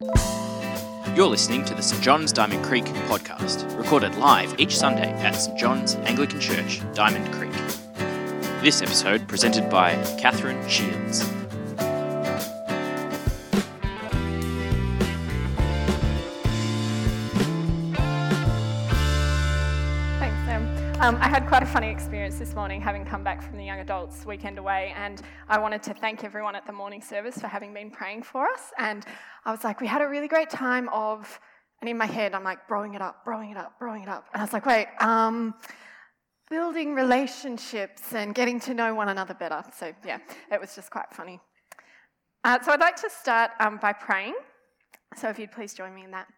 You're listening to the St John's Diamond Creek podcast, recorded live each Sunday at St John's Anglican Church, Diamond Creek. This episode presented by Catherine Shields. Um, I had quite a funny experience this morning having come back from the young adults weekend away, and I wanted to thank everyone at the morning service for having been praying for us. And I was like, we had a really great time of, and in my head, I'm like, broing it up, broing it up, broing it up. And I was like, wait, um, building relationships and getting to know one another better. So, yeah, it was just quite funny. Uh, so, I'd like to start um, by praying. So, if you'd please join me in that.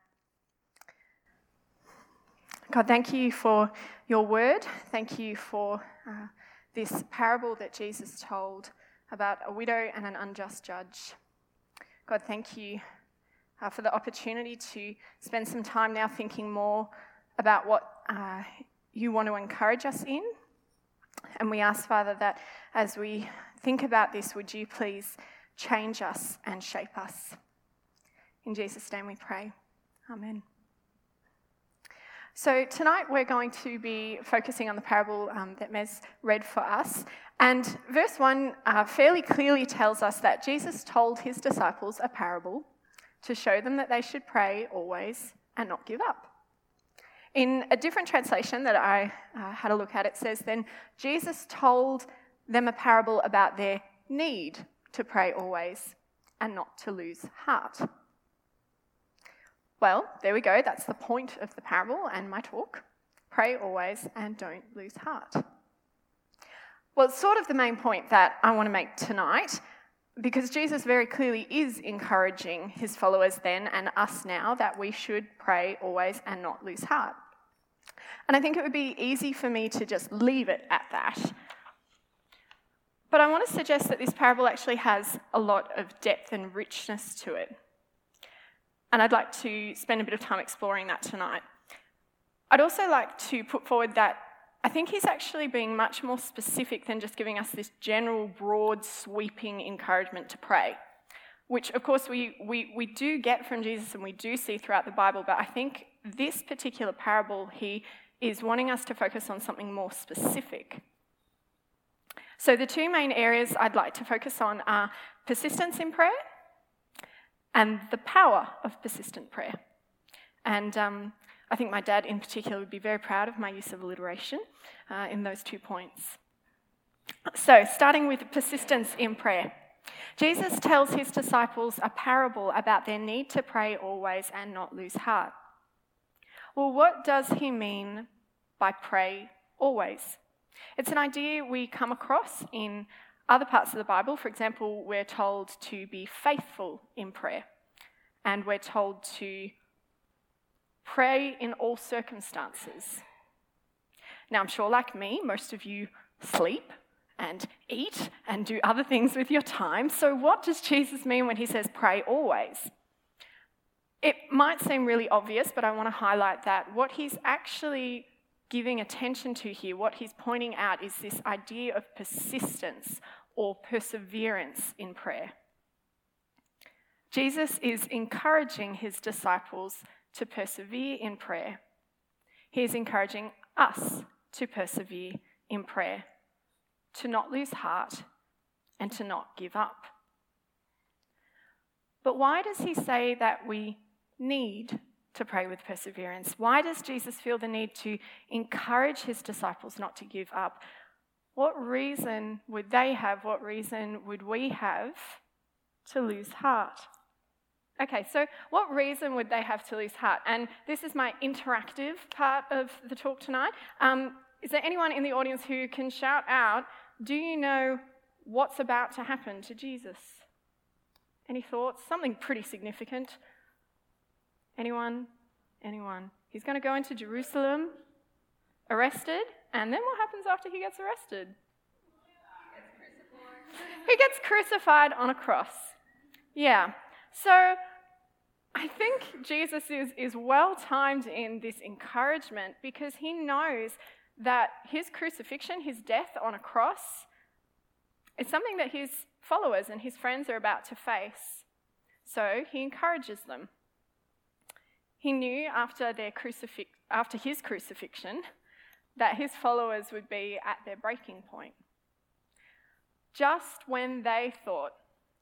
God, thank you for your word. Thank you for uh, this parable that Jesus told about a widow and an unjust judge. God, thank you uh, for the opportunity to spend some time now thinking more about what uh, you want to encourage us in. And we ask, Father, that as we think about this, would you please change us and shape us? In Jesus' name we pray. Amen. So, tonight we're going to be focusing on the parable um, that Mez read for us. And verse 1 uh, fairly clearly tells us that Jesus told his disciples a parable to show them that they should pray always and not give up. In a different translation that I uh, had a look at, it says, Then Jesus told them a parable about their need to pray always and not to lose heart. Well, there we go. That's the point of the parable and my talk. Pray always and don't lose heart. Well, it's sort of the main point that I want to make tonight because Jesus very clearly is encouraging his followers then and us now that we should pray always and not lose heart. And I think it would be easy for me to just leave it at that. But I want to suggest that this parable actually has a lot of depth and richness to it. And I'd like to spend a bit of time exploring that tonight. I'd also like to put forward that I think he's actually being much more specific than just giving us this general, broad, sweeping encouragement to pray, which, of course, we, we, we do get from Jesus and we do see throughout the Bible. But I think this particular parable, he is wanting us to focus on something more specific. So, the two main areas I'd like to focus on are persistence in prayer and the power of persistent prayer. And um, I think my dad, in particular, would be very proud of my use of alliteration uh, in those two points. So, starting with persistence in prayer. Jesus tells his disciples a parable about their need to pray always and not lose heart. Well, what does he mean by pray always? It's an idea we come across in other parts of the Bible, for example, we're told to be faithful in prayer, and we're told to pray in all circumstances. Now, I'm sure, like me, most of you sleep and eat and do other things with your time. So, what does Jesus mean when he says pray always? It might seem really obvious, but I want to highlight that what he's actually giving attention to here, what he's pointing out is this idea of persistence or perseverance in prayer. Jesus is encouraging his disciples to persevere in prayer. He is encouraging us to persevere in prayer, to not lose heart, and to not give up. But why does he say that we need to pray with perseverance? Why does Jesus feel the need to encourage his disciples not to give up? What reason would they have? What reason would we have to lose heart? Okay, so what reason would they have to lose heart? And this is my interactive part of the talk tonight. Um, is there anyone in the audience who can shout out, Do you know what's about to happen to Jesus? Any thoughts? Something pretty significant. Anyone? Anyone? He's going to go into Jerusalem, arrested, and then what happens after he gets arrested? He gets crucified on a cross. Yeah. So I think Jesus is, is well timed in this encouragement because he knows that his crucifixion, his death on a cross, is something that his followers and his friends are about to face. So he encourages them. He knew after, their crucifix, after his crucifixion that his followers would be at their breaking point. Just when they thought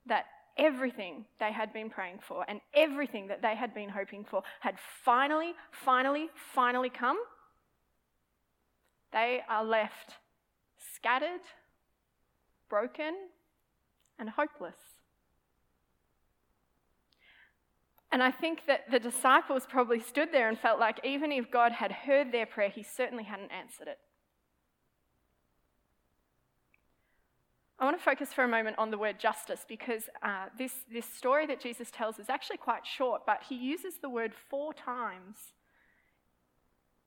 that everything they had been praying for and everything that they had been hoping for had finally, finally, finally come, they are left scattered, broken, and hopeless. And I think that the disciples probably stood there and felt like even if God had heard their prayer, he certainly hadn't answered it. I want to focus for a moment on the word justice because uh, this, this story that Jesus tells is actually quite short, but he uses the word four times.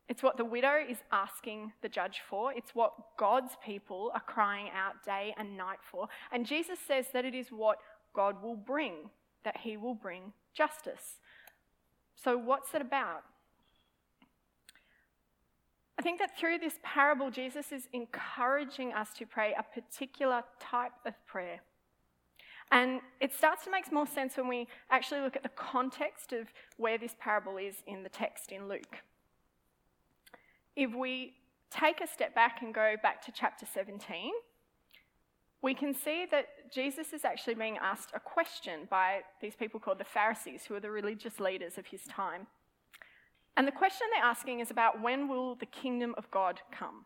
It's what the widow is asking the judge for. It's what God's people are crying out day and night for. And Jesus says that it is what God will bring, that he will bring justice. So, what's it about? I think that through this parable, Jesus is encouraging us to pray a particular type of prayer. And it starts to make more sense when we actually look at the context of where this parable is in the text in Luke. If we take a step back and go back to chapter 17, we can see that Jesus is actually being asked a question by these people called the Pharisees, who are the religious leaders of his time. And the question they're asking is about when will the kingdom of God come?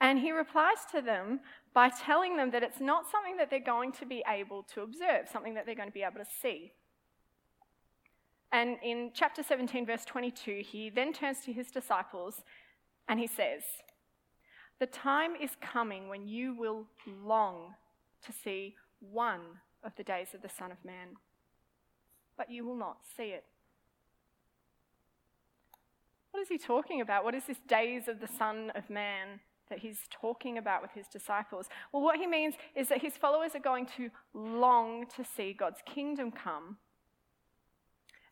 And he replies to them by telling them that it's not something that they're going to be able to observe, something that they're going to be able to see. And in chapter 17, verse 22, he then turns to his disciples and he says, The time is coming when you will long to see one of the days of the Son of Man, but you will not see it. What is he talking about? What is this days of the Son of Man that he's talking about with his disciples? Well, what he means is that his followers are going to long to see God's kingdom come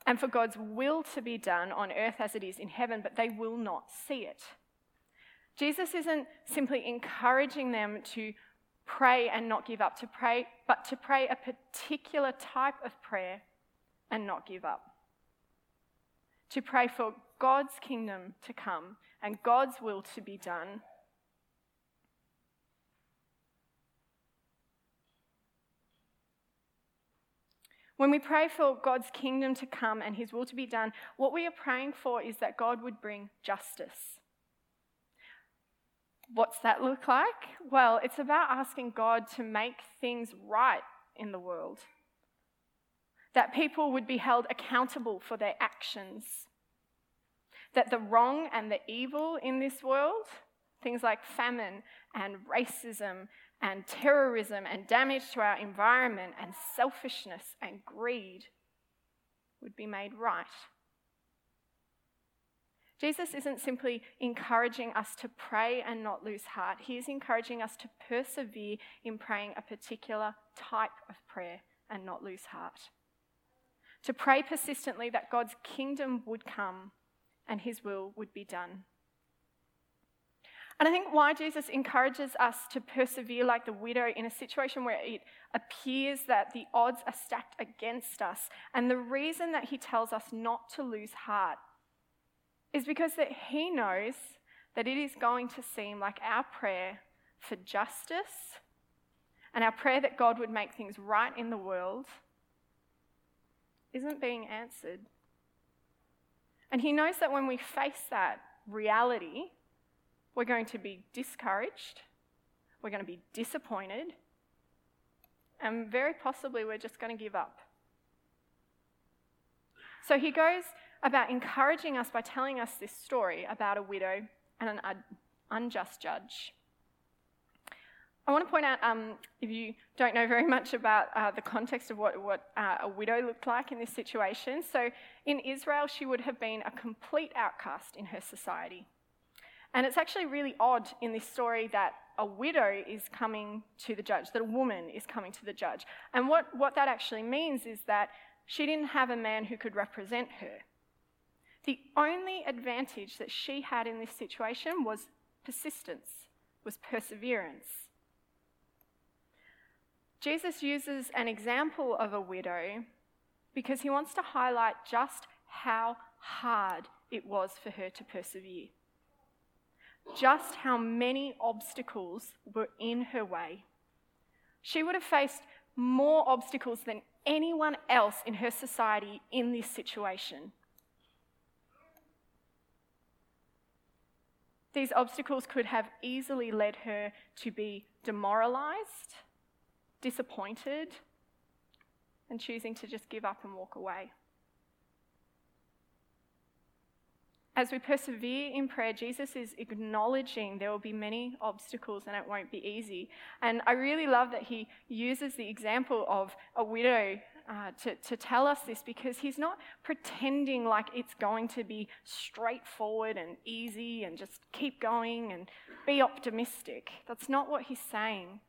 and for God's will to be done on earth as it is in heaven, but they will not see it. Jesus isn't simply encouraging them to pray and not give up, to pray, but to pray a particular type of prayer and not give up. To pray for God's kingdom to come and God's will to be done. When we pray for God's kingdom to come and his will to be done, what we are praying for is that God would bring justice. What's that look like? Well, it's about asking God to make things right in the world. That people would be held accountable for their actions that the wrong and the evil in this world, things like famine and racism and terrorism and damage to our environment and selfishness and greed, would be made right. Jesus isn't simply encouraging us to pray and not lose heart. He is encouraging us to persevere in praying a particular type of prayer and not lose heart. To pray persistently that God's kingdom would come and his will would be done. And I think why Jesus encourages us to persevere like the widow in a situation where it appears that the odds are stacked against us, and the reason that he tells us not to lose heart is because that he knows that it is going to seem like our prayer for justice and our prayer that God would make things right in the world isn't being answered. And he knows that when we face that reality, we're going to be discouraged, we're going to be disappointed, and very possibly we're just going to give up. So he goes about encouraging us by telling us this story about a widow and an unjust judge. I want to point out, um, if you don't know very much about uh, the context of what, what uh, a widow looked like in this situation, so in Israel, she would have been a complete outcast in her society. And it's actually really odd in this story that a widow is coming to the judge, that a woman is coming to the judge. And what, what that actually means is that she didn't have a man who could represent her. The only advantage that she had in this situation was persistence, was perseverance. Jesus uses an example of a widow because he wants to highlight just how hard it was for her to persevere. Just how many obstacles were in her way. She would have faced more obstacles than anyone else in her society in this situation. These obstacles could have easily led her to be demoralized, disappointed, and choosing to just give up and walk away. As we persevere in prayer, Jesus is acknowledging there will be many obstacles and it won't be easy. And I really love that he uses the example of a widow uh, to, to tell us this because he's not pretending like it's going to be straightforward and easy and just keep going and be optimistic. That's not what he's saying.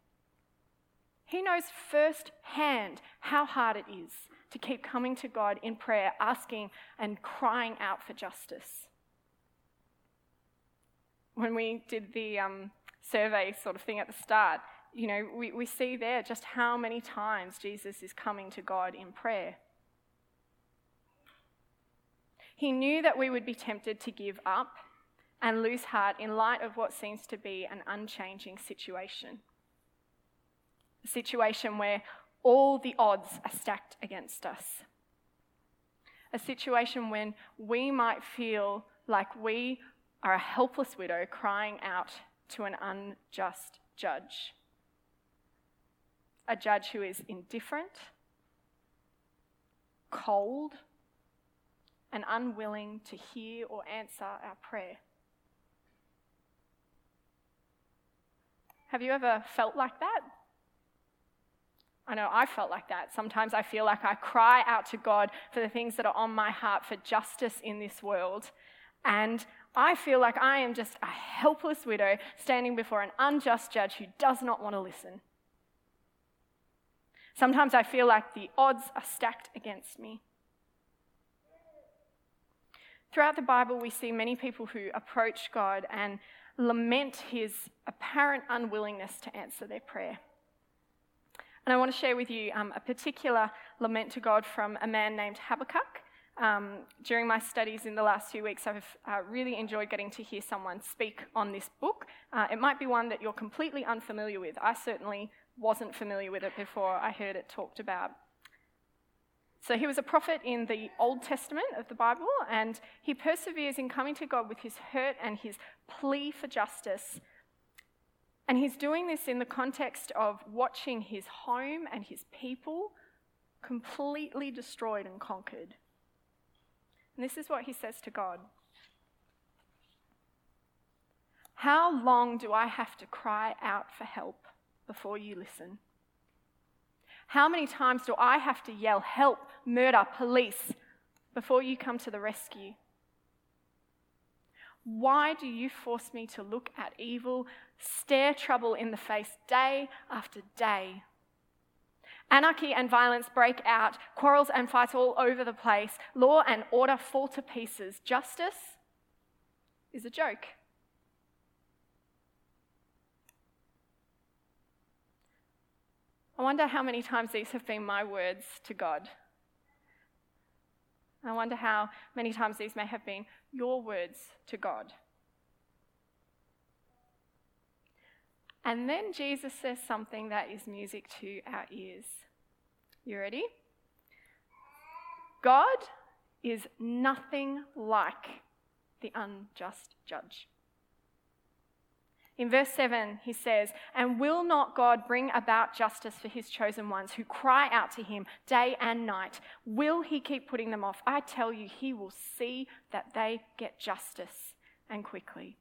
He knows firsthand how hard it is to keep coming to God in prayer, asking and crying out for justice. When we did the um, survey sort of thing at the start, you know, we, we see there just how many times Jesus is coming to God in prayer. He knew that we would be tempted to give up and lose heart in light of what seems to be an unchanging situation. A situation where all the odds are stacked against us. A situation when we might feel like we are a helpless widow crying out to an unjust judge a judge who is indifferent, cold, and unwilling to hear or answer our prayer. Have you ever felt like that? I know I felt like that. Sometimes I feel like I cry out to God for the things that are on my heart for justice in this world. And I feel like I am just a helpless widow standing before an unjust judge who does not want to listen. Sometimes I feel like the odds are stacked against me. Throughout the Bible, we see many people who approach God and lament his apparent unwillingness to answer their prayer. And I want to share with you um, a particular lament to God from a man named Habakkuk. Um, during my studies in the last few weeks, I've uh, really enjoyed getting to hear someone speak on this book. Uh, it might be one that you're completely unfamiliar with. I certainly wasn't familiar with it before I heard it talked about. So he was a prophet in the Old Testament of the Bible, and he perseveres in coming to God with his hurt and his plea for justice. And he's doing this in the context of watching his home and his people completely destroyed and conquered. And this is what he says to God How long do I have to cry out for help? before you listen? How many times do I have to yell, help, murder, police, before you come to the rescue? Why do you force me to look at evil, stare trouble in the face day after day? Anarchy and violence break out, quarrels and fights all over the place, law and order fall to pieces. Justice is a joke. I wonder how many times these have been my words to God. I wonder how many times these may have been your words to God. And then Jesus says something that is music to our ears. You ready? God is nothing like the unjust judge. In verse 7, he says, And will not God bring about justice for his chosen ones who cry out to him day and night? Will he keep putting them off? I tell you, he will see that they get justice and quickly.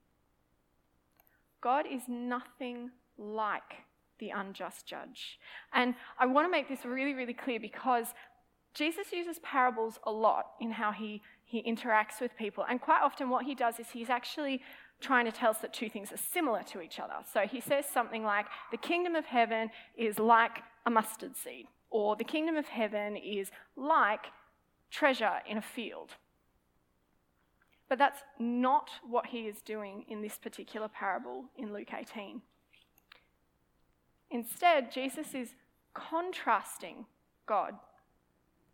God is nothing like the unjust judge. And I want to make this really, really clear because Jesus uses parables a lot in how he, he interacts with people. And quite often, what he does is he's actually trying to tell us that two things are similar to each other. So he says something like, the kingdom of heaven is like a mustard seed, or the kingdom of heaven is like treasure in a field. But that's not what he is doing in this particular parable in Luke 18. Instead, Jesus is contrasting God.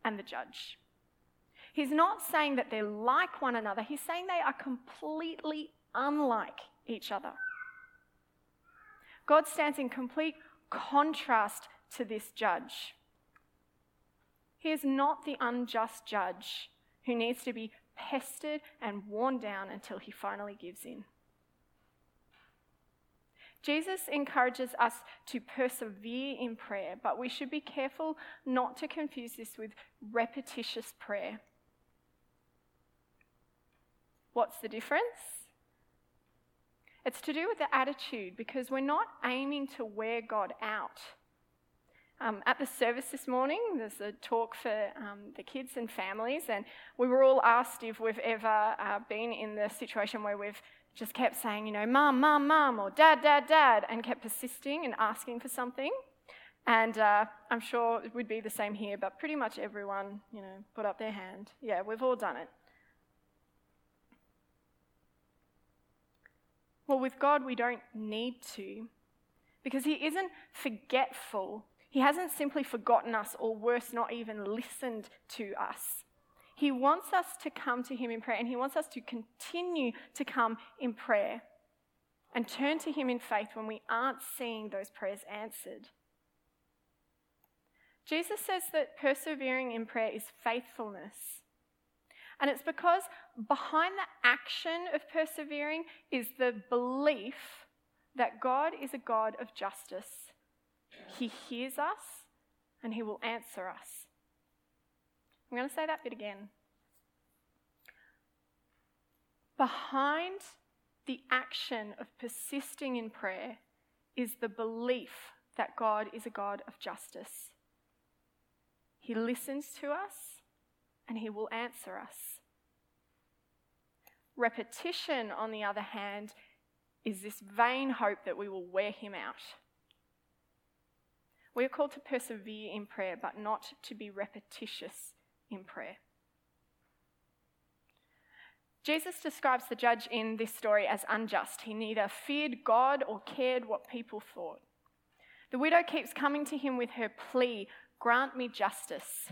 and the judge. He's not saying that they're like one another, he's saying they are completely unlike each other. God stands in complete contrast to this judge. He is not the unjust judge who needs to be pestered and worn down until he finally gives in. Jesus encourages us to persevere in prayer, but we should be careful not to confuse this with repetitious prayer. What's the difference? It's to do with the attitude because we're not aiming to wear God out. Um, at the service this morning, there's a talk for um, the kids and families, and we were all asked if we've ever uh, been in the situation where we've just kept saying, you know, mum, mum, mum, or dad, dad, dad, and kept persisting and asking for something. And uh, I'm sure it would be the same here, but pretty much everyone, you know, put up their hand. Yeah, we've all done it. Well, with God, we don't need to because He isn't forgetful. He hasn't simply forgotten us, or worse, not even listened to us. He wants us to come to Him in prayer, and He wants us to continue to come in prayer and turn to Him in faith when we aren't seeing those prayers answered. Jesus says that persevering in prayer is faithfulness. And it's because behind the action of persevering is the belief that God is a God of justice. He hears us and He will answer us. I'm going to say that bit again. Behind the action of persisting in prayer is the belief that God is a God of justice. He listens to us and he will answer us. Repetition, on the other hand, is this vain hope that we will wear him out. We are called to persevere in prayer, but not to be repetitious in prayer. Jesus describes the judge in this story as unjust. He neither feared God or cared what people thought. The widow keeps coming to him with her plea Grant me justice.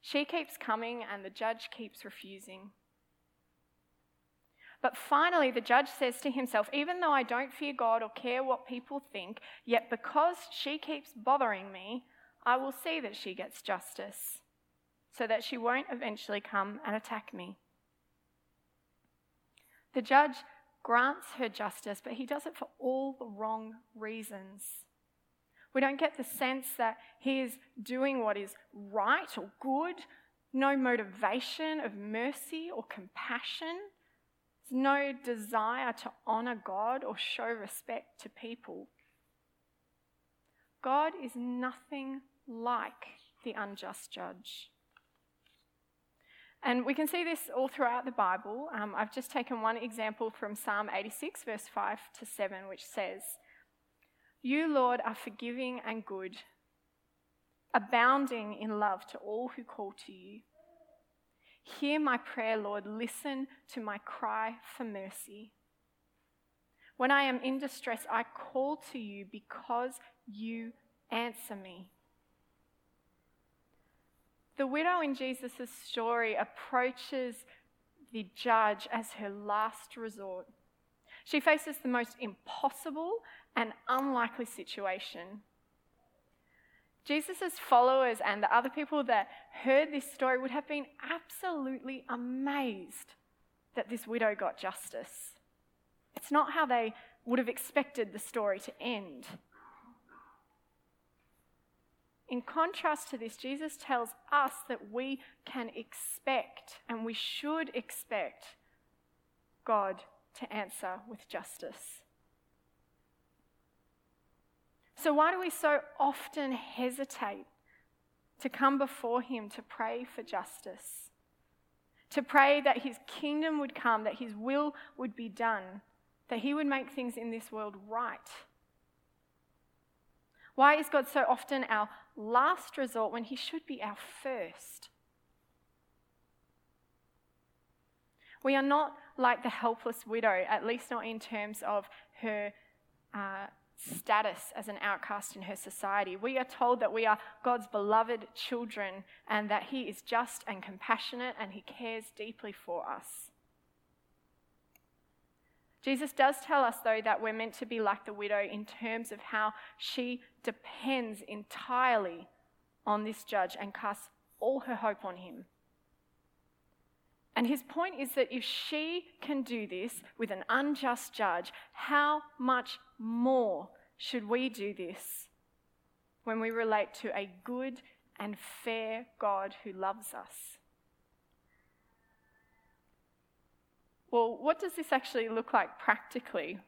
She keeps coming, and the judge keeps refusing. But finally, the judge says to himself, Even though I don't fear God or care what people think, yet because she keeps bothering me, I will see that she gets justice, so that she won't eventually come and attack me. The judge grants her justice, but he does it for all the wrong reasons. We don't get the sense that he is doing what is right or good, no motivation of mercy or compassion, There's no desire to honour God or show respect to people. God is nothing like the unjust judge. And we can see this all throughout the Bible. Um, I've just taken one example from Psalm 86, verse 5 to 7, which says, you, Lord, are forgiving and good, abounding in love to all who call to you. Hear my prayer, Lord. Listen to my cry for mercy. When I am in distress, I call to you because you answer me. The widow in Jesus' story approaches the judge as her last resort. She faces the most impossible and unlikely situation. Jesus' followers and the other people that heard this story would have been absolutely amazed that this widow got justice. It's not how they would have expected the story to end. In contrast to this, Jesus tells us that we can expect and we should expect God to answer with justice. So, why do we so often hesitate to come before Him to pray for justice? To pray that His kingdom would come, that His will would be done, that He would make things in this world right? Why is God so often our last resort when He should be our first? We are not like the helpless widow, at least not in terms of her uh, status as an outcast in her society. We are told that we are God's beloved children and that He is just and compassionate and He cares deeply for us. Jesus does tell us, though, that we're meant to be like the widow in terms of how she depends entirely on this judge and casts all her hope on him. And his point is that if she can do this with an unjust judge, how much more should we do this when we relate to a good and fair God who loves us? Well, what does this actually look like practically?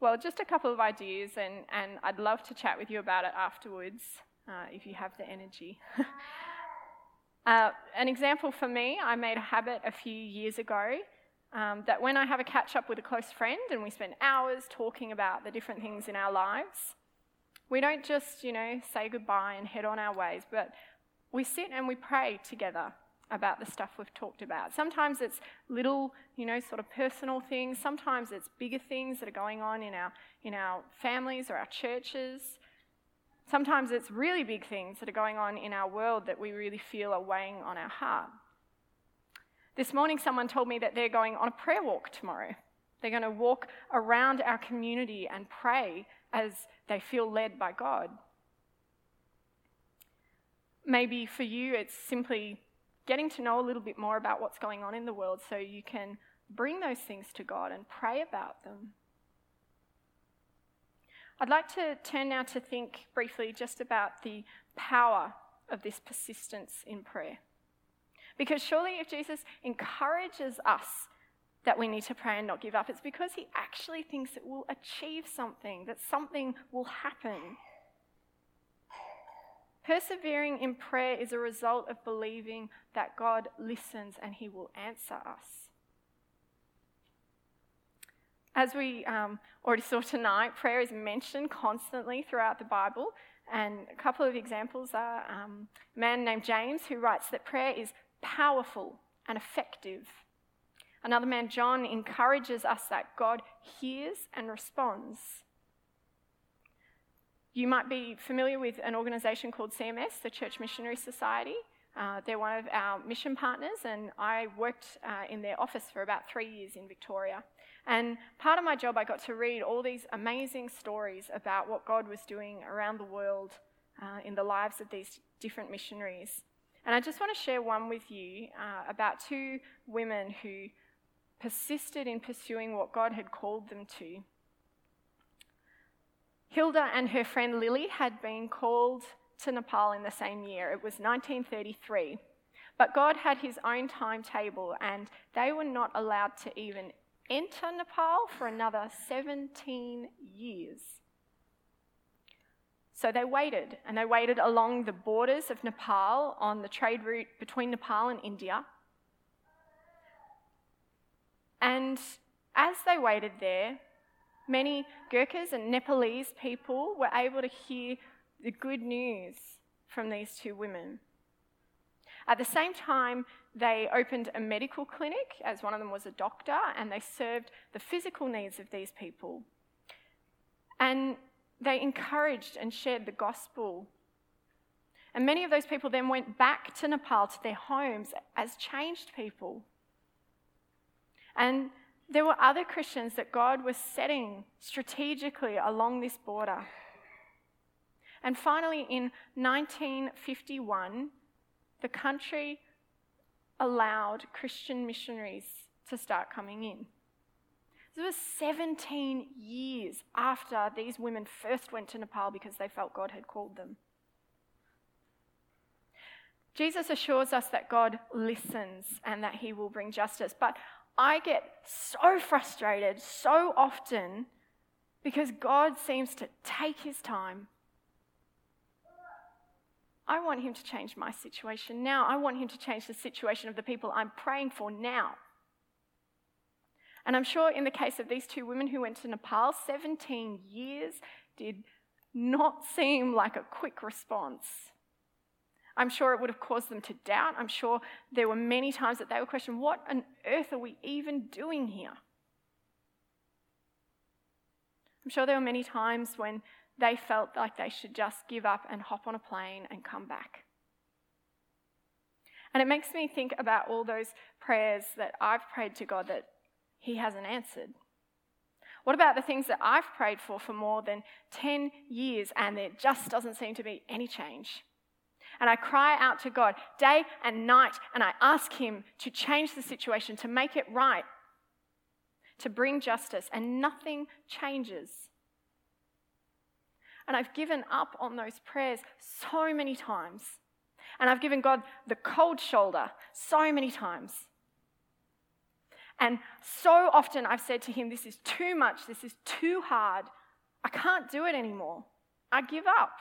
Well, just a couple of ideas, and, and I'd love to chat with you about it afterwards uh, if you have the energy. Uh, an example for me, I made a habit a few years ago um, that when I have a catch up with a close friend and we spend hours talking about the different things in our lives, we don't just, you know, say goodbye and head on our ways, but we sit and we pray together about the stuff we've talked about. Sometimes it's little, you know, sort of personal things. Sometimes it's bigger things that are going on in our in our families or our churches. Sometimes it's really big things that are going on in our world that we really feel are weighing on our heart. This morning, someone told me that they're going on a prayer walk tomorrow. They're going to walk around our community and pray as they feel led by God. Maybe for you, it's simply getting to know a little bit more about what's going on in the world so you can bring those things to God and pray about them. I'd like to turn now to think briefly just about the power of this persistence in prayer. Because surely, if Jesus encourages us that we need to pray and not give up, it's because he actually thinks it will achieve something, that something will happen. Persevering in prayer is a result of believing that God listens and he will answer us. As we um, already saw tonight, prayer is mentioned constantly throughout the Bible. And a couple of examples are um, a man named James who writes that prayer is powerful and effective. Another man, John, encourages us that God hears and responds. You might be familiar with an organisation called CMS, the Church Missionary Society. Uh, they're one of our mission partners, and I worked uh, in their office for about three years in Victoria. And part of my job, I got to read all these amazing stories about what God was doing around the world uh, in the lives of these different missionaries. And I just want to share one with you uh, about two women who persisted in pursuing what God had called them to. Hilda and her friend Lily had been called to Nepal in the same year. It was 1933. But God had his own timetable, and they were not allowed to even enter Nepal for another 17 years. So they waited, and they waited along the borders of Nepal on the trade route between Nepal and India. And as they waited there, many Gurkhas and Nepalese people were able to hear the good news from these two women. At the same time, they opened a medical clinic, as one of them was a doctor, and they served the physical needs of these people. And they encouraged and shared the gospel. And many of those people then went back to Nepal to their homes as changed people. And there were other Christians that God was setting strategically along this border. And finally, in 1951, the country allowed Christian missionaries to start coming in. This was 17 years after these women first went to Nepal because they felt God had called them. Jesus assures us that God listens and that he will bring justice. But I get so frustrated so often because God seems to take his time I want Him to change my situation now. I want Him to change the situation of the people I'm praying for now. And I'm sure in the case of these two women who went to Nepal, 17 years did not seem like a quick response. I'm sure it would have caused them to doubt. I'm sure there were many times that they were question, What on earth are we even doing here? I'm sure there were many times when they felt like they should just give up and hop on a plane and come back. And it makes me think about all those prayers that I've prayed to God that He hasn't answered. What about the things that I've prayed for for more than 10 years and there just doesn't seem to be any change? And I cry out to God day and night and I ask Him to change the situation, to make it right, to bring justice, and nothing changes. And I've given up on those prayers so many times. And I've given God the cold shoulder so many times. And so often I've said to Him, This is too much. This is too hard. I can't do it anymore. I give up.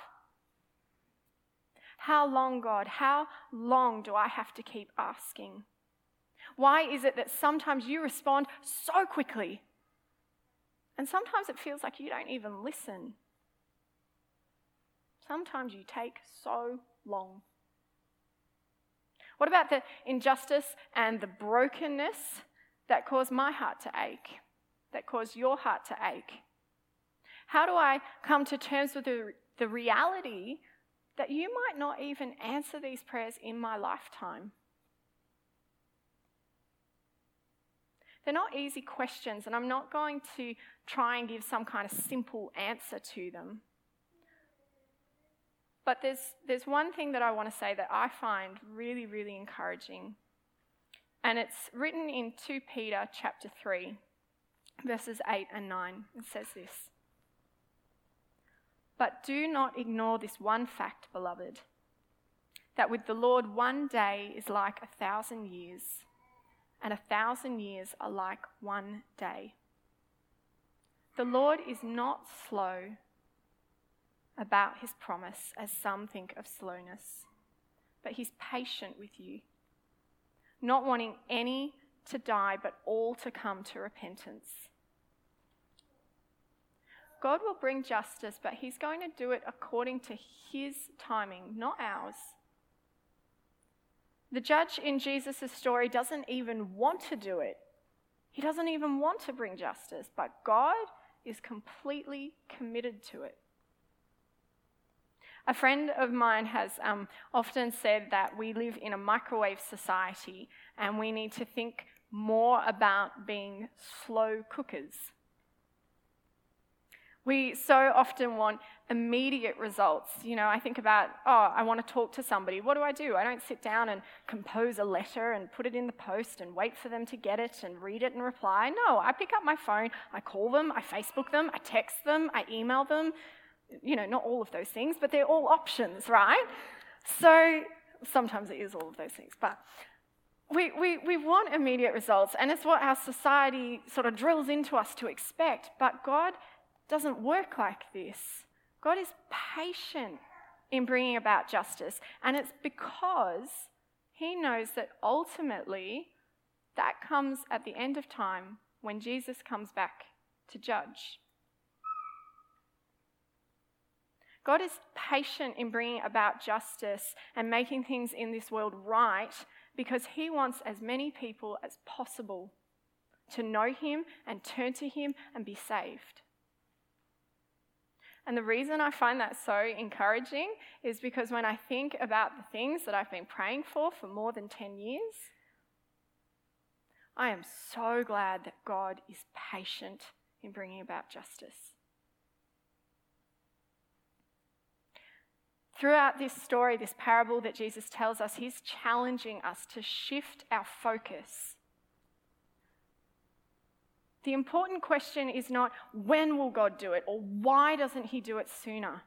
How long, God? How long do I have to keep asking? Why is it that sometimes you respond so quickly and sometimes it feels like you don't even listen? Sometimes you take so long. What about the injustice and the brokenness that cause my heart to ache, that cause your heart to ache? How do I come to terms with the, the reality that you might not even answer these prayers in my lifetime? They're not easy questions, and I'm not going to try and give some kind of simple answer to them. But there's, there's one thing that I want to say that I find really, really encouraging. And it's written in 2 Peter chapter 3, verses 8 and 9. It says this But do not ignore this one fact, beloved, that with the Lord one day is like a thousand years, and a thousand years are like one day. The Lord is not slow about his promise, as some think of slowness, but he's patient with you, not wanting any to die, but all to come to repentance. God will bring justice, but he's going to do it according to his timing, not ours. The judge in Jesus' story doesn't even want to do it. He doesn't even want to bring justice, but God is completely committed to it. A friend of mine has um, often said that we live in a microwave society and we need to think more about being slow cookers. We so often want immediate results. You know, I think about, oh, I want to talk to somebody. What do I do? I don't sit down and compose a letter and put it in the post and wait for them to get it and read it and reply. No, I pick up my phone, I call them, I Facebook them, I text them, I email them, you know, not all of those things, but they're all options, right? So sometimes it is all of those things, but we, we, we want immediate results, and it's what our society sort of drills into us to expect, but God doesn't work like this. God is patient in bringing about justice, and it's because He knows that ultimately that comes at the end of time when Jesus comes back to judge. God is patient in bringing about justice and making things in this world right because He wants as many people as possible to know Him and turn to Him and be saved. And the reason I find that so encouraging is because when I think about the things that I've been praying for for more than 10 years, I am so glad that God is patient in bringing about justice. Throughout this story, this parable that Jesus tells us, he's challenging us to shift our focus. The important question is not when will God do it or why doesn't he do it sooner?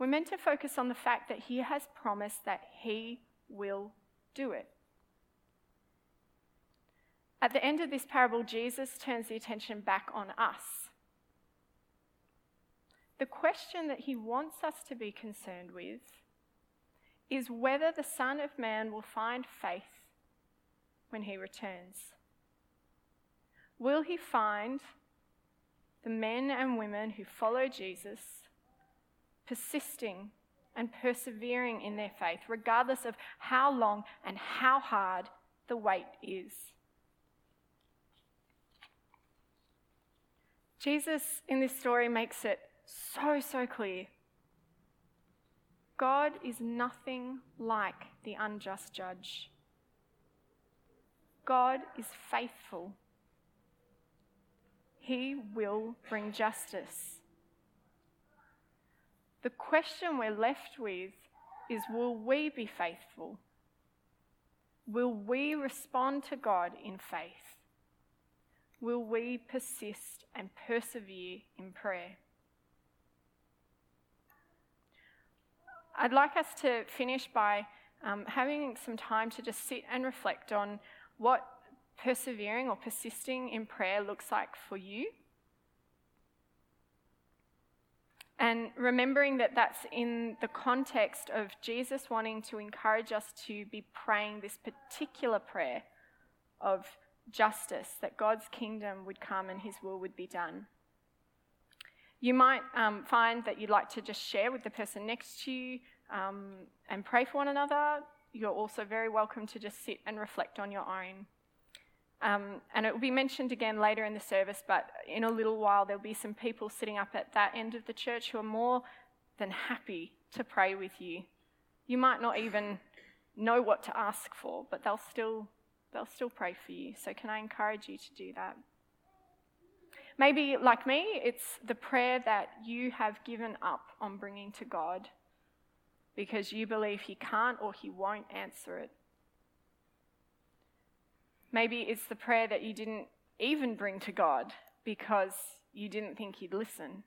We're meant to focus on the fact that he has promised that he will do it. At the end of this parable, Jesus turns the attention back on us. The question that he wants us to be concerned with is whether the Son of Man will find faith when he returns. Will he find the men and women who follow Jesus persisting and persevering in their faith, regardless of how long and how hard the wait is? Jesus in this story makes it so, so clear. God is nothing like the unjust judge. God is faithful. He will bring justice. The question we're left with is will we be faithful? Will we respond to God in faith? Will we persist and persevere in prayer? I'd like us to finish by um, having some time to just sit and reflect on what persevering or persisting in prayer looks like for you. And remembering that that's in the context of Jesus wanting to encourage us to be praying this particular prayer of justice, that God's kingdom would come and his will would be done. You might um, find that you'd like to just share with the person next to you um, and pray for one another. You're also very welcome to just sit and reflect on your own. Um, and it will be mentioned again later in the service, but in a little while there'll be some people sitting up at that end of the church who are more than happy to pray with you. You might not even know what to ask for, but they'll still they'll still pray for you. So can I encourage you to do that? Maybe like me, it's the prayer that you have given up on bringing to God because you believe he can't or he won't answer it. Maybe it's the prayer that you didn't even bring to God because you didn't think He'd listen.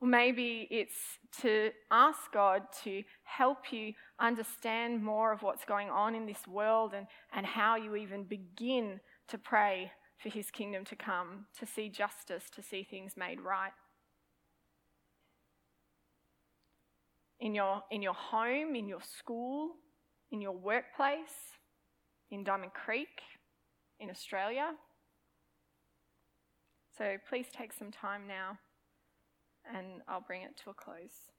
Or maybe it's to ask God to help you understand more of what's going on in this world and, and how you even begin to pray for His kingdom to come, to see justice, to see things made right. In your, in your home, in your school, in your workplace, in Diamond Creek in Australia. So please take some time now and I'll bring it to a close.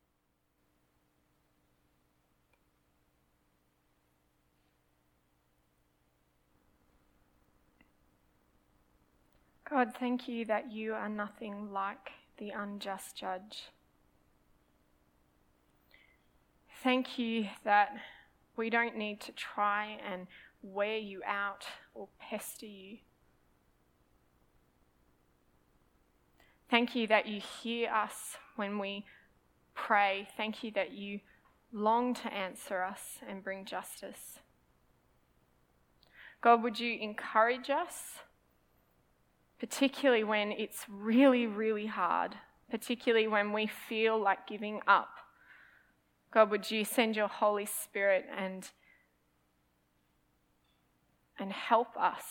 God, thank you that you are nothing like the unjust judge. Thank you that we don't need to try and wear you out or pester you. Thank you that you hear us when we pray. Thank you that you long to answer us and bring justice. God, would you encourage us, particularly when it's really, really hard, particularly when we feel like giving up? God, would you send your Holy Spirit and and help us.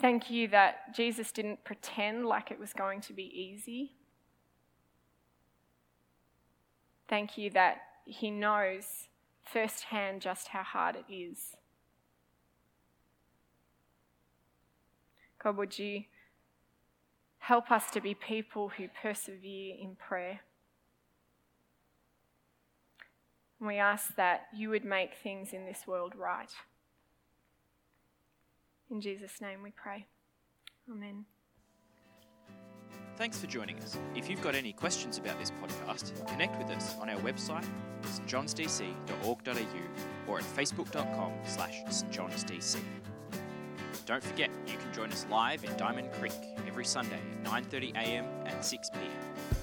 Thank you that Jesus didn't pretend like it was going to be easy. Thank you that he knows firsthand just how hard it is. God, would you help us to be people who persevere in prayer? And we ask that you would make things in this world right. In Jesus' name we pray. Amen. Thanks for joining us. If you've got any questions about this podcast, connect with us on our website, stjohnsdc.org.au or at facebook.com slash stjohnsdc. Don't forget, you can join us live in Diamond Creek every Sunday at 9.30am and 6pm.